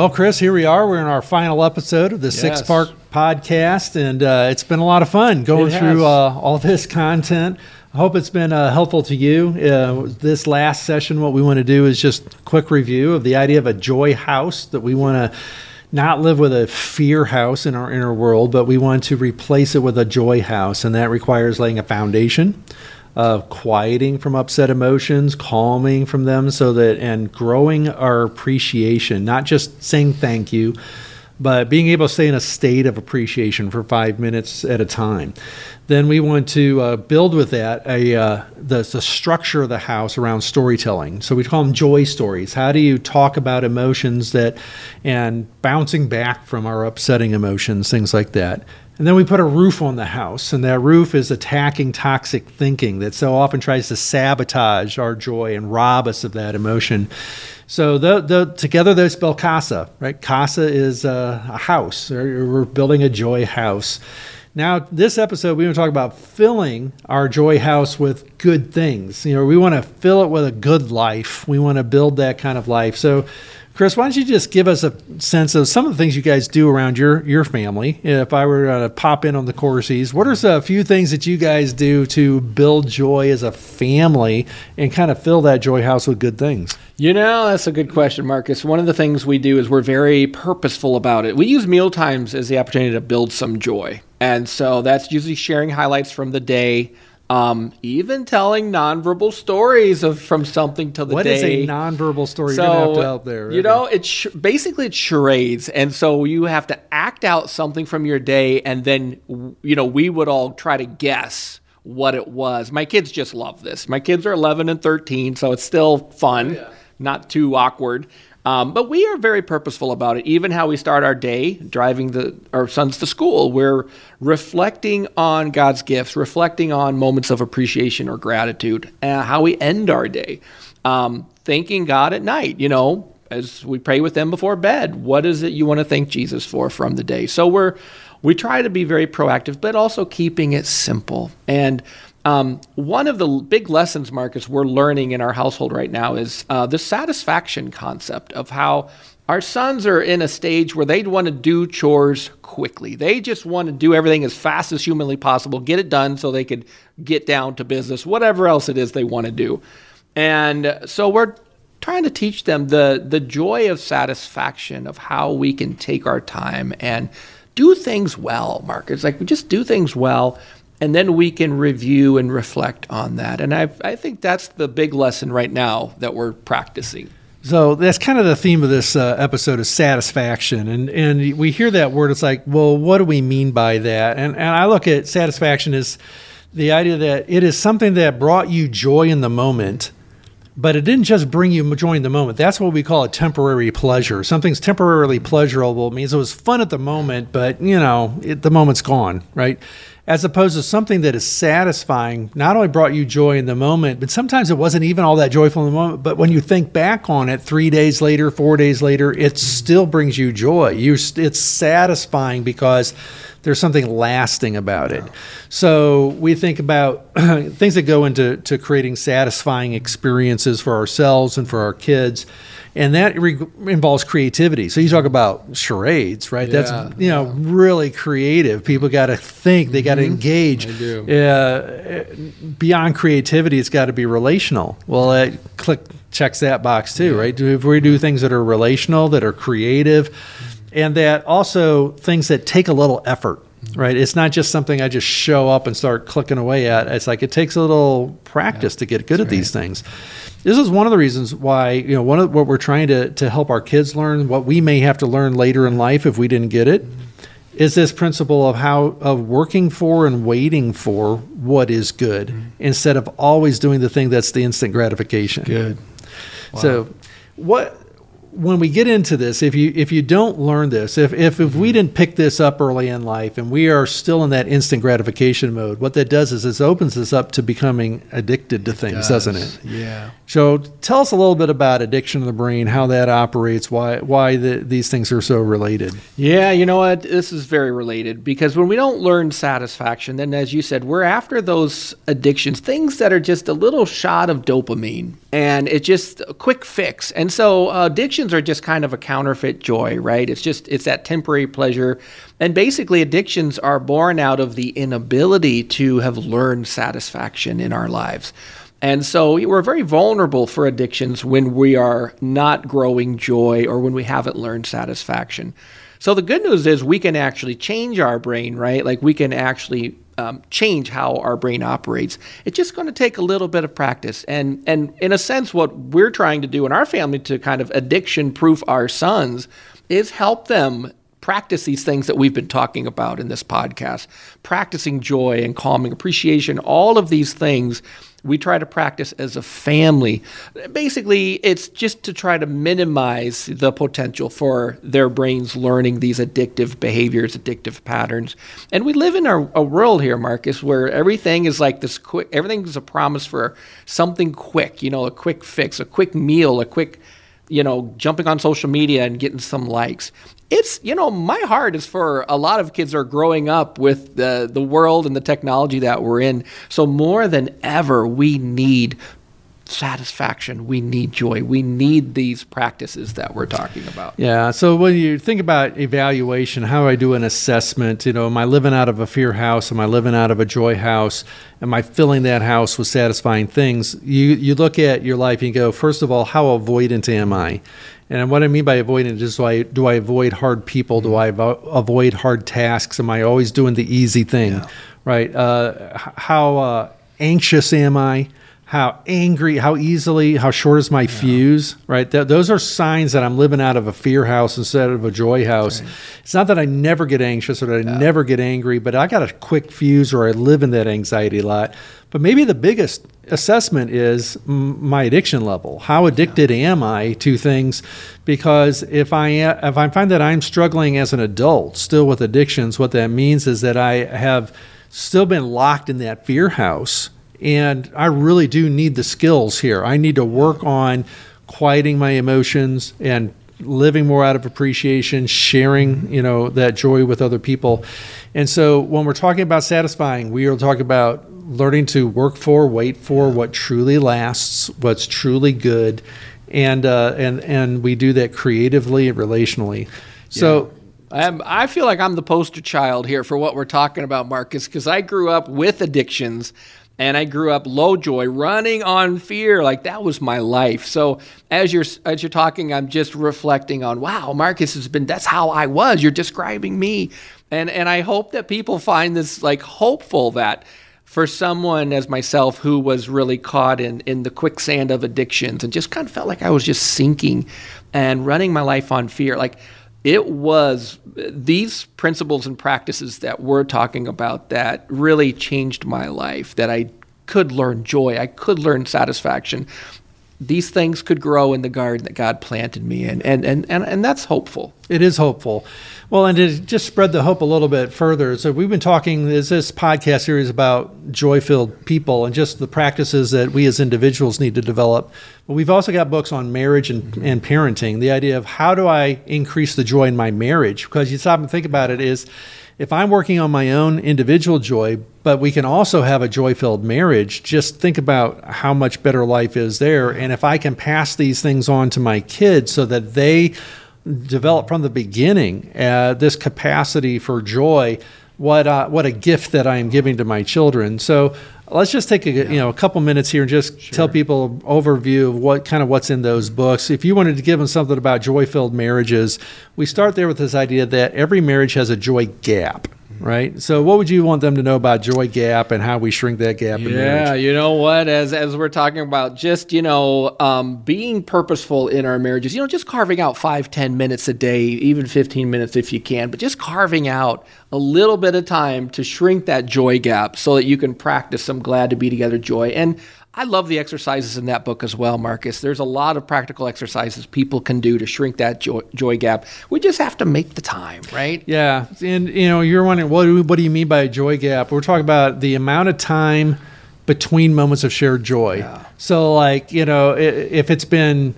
Well, Chris, here we are. We're in our final episode of the Yes. Six Park podcast, and uh, it's been a lot of fun going through uh, all this content. I hope it's been uh, helpful to you. Uh, this last session, what we want to do is just a quick review of the idea of a joy house that we want to not live with a fear house in our inner world, but we want to replace it with a joy house, and that requires laying a foundation of quieting from upset emotions, calming from them, so that and growing our appreciation, not just saying thank you, but being able to stay in a state of appreciation for five minutes at a time. Then we want to uh, build with that a uh, the, the structure of the house around storytelling. So we call them joy stories. How do you talk about emotions that and bouncing back from our upsetting emotions, things like that. And then we put a roof on the house, and that roof is attacking toxic thinking that so often tries to sabotage our joy and rob us of that emotion. So the, the, together they spell casa, right? Casa is uh, a house. We're building a joy house. Now, this episode, we want to talk about filling our joy house with good things. You know, we want to fill it with a good life. We want to build that kind of life. So, Chris, why don't you just give us a sense of some of the things you guys do around your your family? If I were to pop in on the Courseys, what are a few things that you guys do to build joy as a family and kind of fill that joy house with good things? You know, that's a good question, Marcus. One of the things we do is we're very purposeful about it. We use meal times as the opportunity to build some joy. And so that's usually sharing highlights from the day, um, even telling nonverbal stories of from something to the What day. is a nonverbal story? You're gonna have to help there. You know, it's sh- basically it's charades, and so you have to act out something from your day, and then you know we would all try to guess what it was. My kids just love this. My kids are 11 and 13, so it's still fun, not too awkward. Um, but we are very purposeful about it. Even how we start our day, driving the our sons to school, we're reflecting on God's gifts, reflecting on moments of appreciation or gratitude, and how we end our day um, thanking God at night, you know, as we pray with them before bed. What is it you want to thank Jesus for from the day? So we're we try to be very proactive, but also keeping it simple. And um, one of the big lessons, Marcus, we're learning in our household right now is uh, the satisfaction concept of how our sons are in a stage where they want to do chores quickly. They just want to do everything as fast as humanly possible, get it done so they could get down to business, whatever else it is they want to do. And so we're trying to teach them the the joy of satisfaction of how we can take our time and do things well, Mark. It's like we just do things well and then we can review and reflect on that. And I I think that's the big lesson right now that we're practicing. So that's kind of the theme of this uh, episode is satisfaction, and and we hear that word. It's like, well, what do we mean by that? And and I look at satisfaction as the idea that it is something that brought you joy in the moment, but it didn't just bring you joy in the moment. That's what we call a temporary pleasure. Something's temporarily pleasurable means it was fun at the moment, but you know, it, the moment's gone, right? As opposed to something that is satisfying, not only brought you joy in the moment, but sometimes it wasn't even all that joyful in the moment. But when you think back on it, three days later, four days later, it still brings you joy. You, it's satisfying because there's something lasting about it. So we think about things that go into to creating satisfying experiences for ourselves and for our kids. And that re- involves creativity. So you talk about charades, right? Yeah, That's you know really creative. People got to think. They got to engage. They do. Uh, beyond creativity, it's got to be relational. Well, it click checks that box too, right? If we do things that are relational, that are creative, and that also things that take a little effort, right? It's not just something I just show up and start clicking away at. It's like it takes a little practice to get good at these things. This is one of the reasons why you know one of what we're trying to to help our kids learn, what we may have to learn later in life if we didn't get it is this principle of how of working for and waiting for what is good mm-hmm. instead of always doing the thing that's the instant gratification. Good. So what when we get into this, if you if you don't learn this, if, if if we didn't pick this up early in life and we are still in that instant gratification mode, what that does is this opens us up to becoming addicted to things, doesn't it? Yeah. So tell us a little bit about addiction of the brain, how that operates, why why the, these things are so related. Yeah, you know what? This is very related because when we don't learn satisfaction, then as you said, we're after those addictions, things that are just a little shot of dopamine and it's just a quick fix. And so uh, addiction addictions are just kind of a counterfeit joy, right? It's just it's that temporary pleasure. And basically addictions are born out of the inability to have learned satisfaction in our lives. And so we're very vulnerable for addictions when we are not growing joy or when we haven't learned satisfaction. So the good news is we can actually change our brain, right? Like we can actually um, change how our brain operates. It's just going to take a little bit of practice. And and in a sense, what we're trying to do in our family to kind of addiction proof our sons is help them practice these things that we've been talking about in this podcast practicing joy and calming appreciation all of these things we try to practice as a family. Basically, it's just to try to minimize the potential for their brains learning these addictive behaviors, addictive patterns. And we live in a, a world here, Marcus, where everything is like this quick, everything is a promise for something quick, you know, a quick fix, a quick meal, a quick you know, jumping on social media and getting some likes it's you know my heart is for a lot of kids are growing up with the the world and the technology that we're in. So more than ever we need satisfaction we need joy we need these practices that we're talking about yeah so when you think about evaluation how do i do an assessment you know am i living out of a fear house am i living out of a joy house am i filling that house with satisfying things you you look at your life and you go first of all how avoidant am i and what I mean by avoidant is do I do I avoid hard people? Do I avo- avoid hard tasks? Am I always doing the easy thing? Yeah. Right? Uh, how uh, anxious am I? How angry? How easily? How short is my yeah. fuse? Right? Th- those are signs that I'm living out of a fear house instead of a joy house. Right. It's not that I never get anxious or that I yeah. never get angry, but I got a quick fuse or I live in that anxiety a lot. But maybe the biggest assessment is my addiction level. How addicted am I to things? Because if I if I find that I'm struggling as an adult still with addictions, what that means is that I have still been locked in that fear house, and I really do need the skills here. I need to work on quieting my emotions and living more out of appreciation, sharing, you know, that joy with other people. And so when we're talking about satisfying, we are talking about learning to work for, wait for what truly lasts, what's truly good, and uh, and and we do that creatively and relationally. So. I'm, I feel like I'm the poster child here for what we're talking about, Marcus, because I grew up with addictions and I grew up low joy, running on fear. Like that was my life. So as you're as you're talking, I'm just reflecting on, wow, Marcus has been. That's how I was. You're describing me, and and I hope that people find this like hopeful that for someone as myself who was really caught in, in the quicksand of addictions and just kind of felt like I was just sinking and running my life on fear. Like it was these principles and practices that we're talking about that really changed my life, that I could learn joy, I could learn satisfaction. These things could grow in the garden that God planted me in. And, and, and, and that's hopeful. It is hopeful. Well, and to just spread the hope a little bit further, so we've been talking is this podcast series about joy-filled people and just the practices that we as individuals need to develop. But we've also got books on marriage and, mm-hmm. and parenting. The idea of how do I increase the joy in my marriage? Because you stop and think about it is if I'm working on my own individual joy, but we can also have a joy filled marriage, just think about how much better life is there. And if I can pass these things on to my kids so that they develop from the beginning uh, this capacity for joy. What uh, what a gift that I am giving to my children. So let's just take a yeah. you know a couple minutes here and just sure. tell people an overview of what kind of what's in those books. If you wanted to give them something about joy filled marriages, we start there with this idea that every marriage has a joy gap right? So, what would you want them to know about joy gap and how we shrink that gap? Yeah, you know what? As as we're talking about, just you know, um, being purposeful in our marriages. You know, just carving out five, ten minutes a day, even fifteen minutes if you can, but just carving out a little bit of time to shrink that joy gap so that you can practice some glad to be together joy and I love the exercises in that book as well, Marcus. There's a lot of practical exercises people can do to shrink that joy, joy, gap. We just have to make the time, right? Yeah, and you know, you're wondering what do, what do you mean by a joy gap? We're talking about the amount of time between moments of shared joy. Yeah. So, like you know, if it's been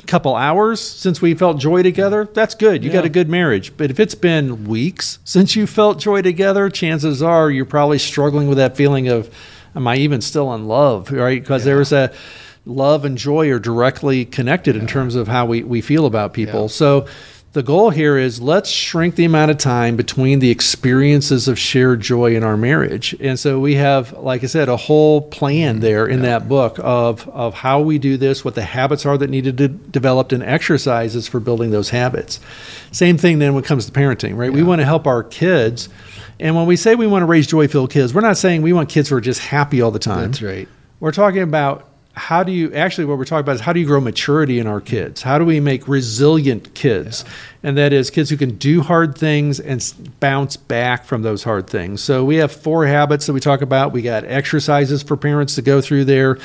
a couple hours since we felt joy together, that's good. You yeah. got a good marriage. But if it's been weeks since you felt joy together, chances are you're probably struggling with that feeling of am I even still in love? Right? Because yeah. there was a love and joy are directly connected in terms of how we, we feel about people. So the goal here is let's shrink the amount of time between the experiences of shared joy in our marriage. And so we have, like I said, a whole plan mm-hmm. there in that book of, of how we do this, what the habits are that need to be developed, and exercises for building those habits. Same thing then when it comes to parenting, right? We want to help our kids. And when we say we want to raise joy filled kids, we're not saying we want kids who are just happy all the time. That's right. We're talking about how do you actually what we're talking about is how do you grow maturity in our kids? How do we make resilient kids? And that is kids who can do hard things and bounce back from those hard things. So we have four habits that we talk about. We got exercises for parents to go through there.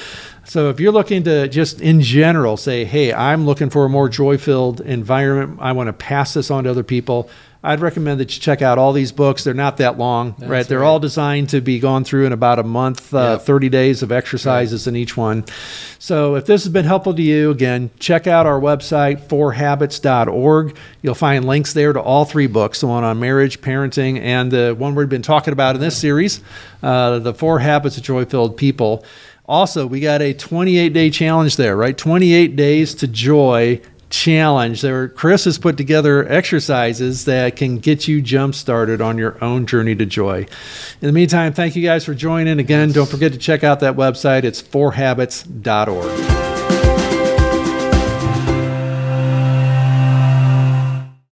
So if you're looking to just in general say, "Hey, I'm looking for a more joy-filled environment. I want to pass this on to other people." I'd recommend that you check out all these books. They're not that long, right? They're right. all designed to be gone through in about a month, uh, Yep. 30 days of exercises in each one. So if this has been helpful to you, again, check out our website, forhabits.org. You'll find links there to all three books the one on marriage, parenting, and the one we've been talking about in this series, uh, The Four Habits of Joy Filled People. Also, we got a 28 day challenge there, right? 28 days to joy challenge. There, Chris has put together exercises that can get you jump started on your own journey to joy. In the meantime, thank you guys for joining. Again, don't forget to check out that website. It's forhabits.org.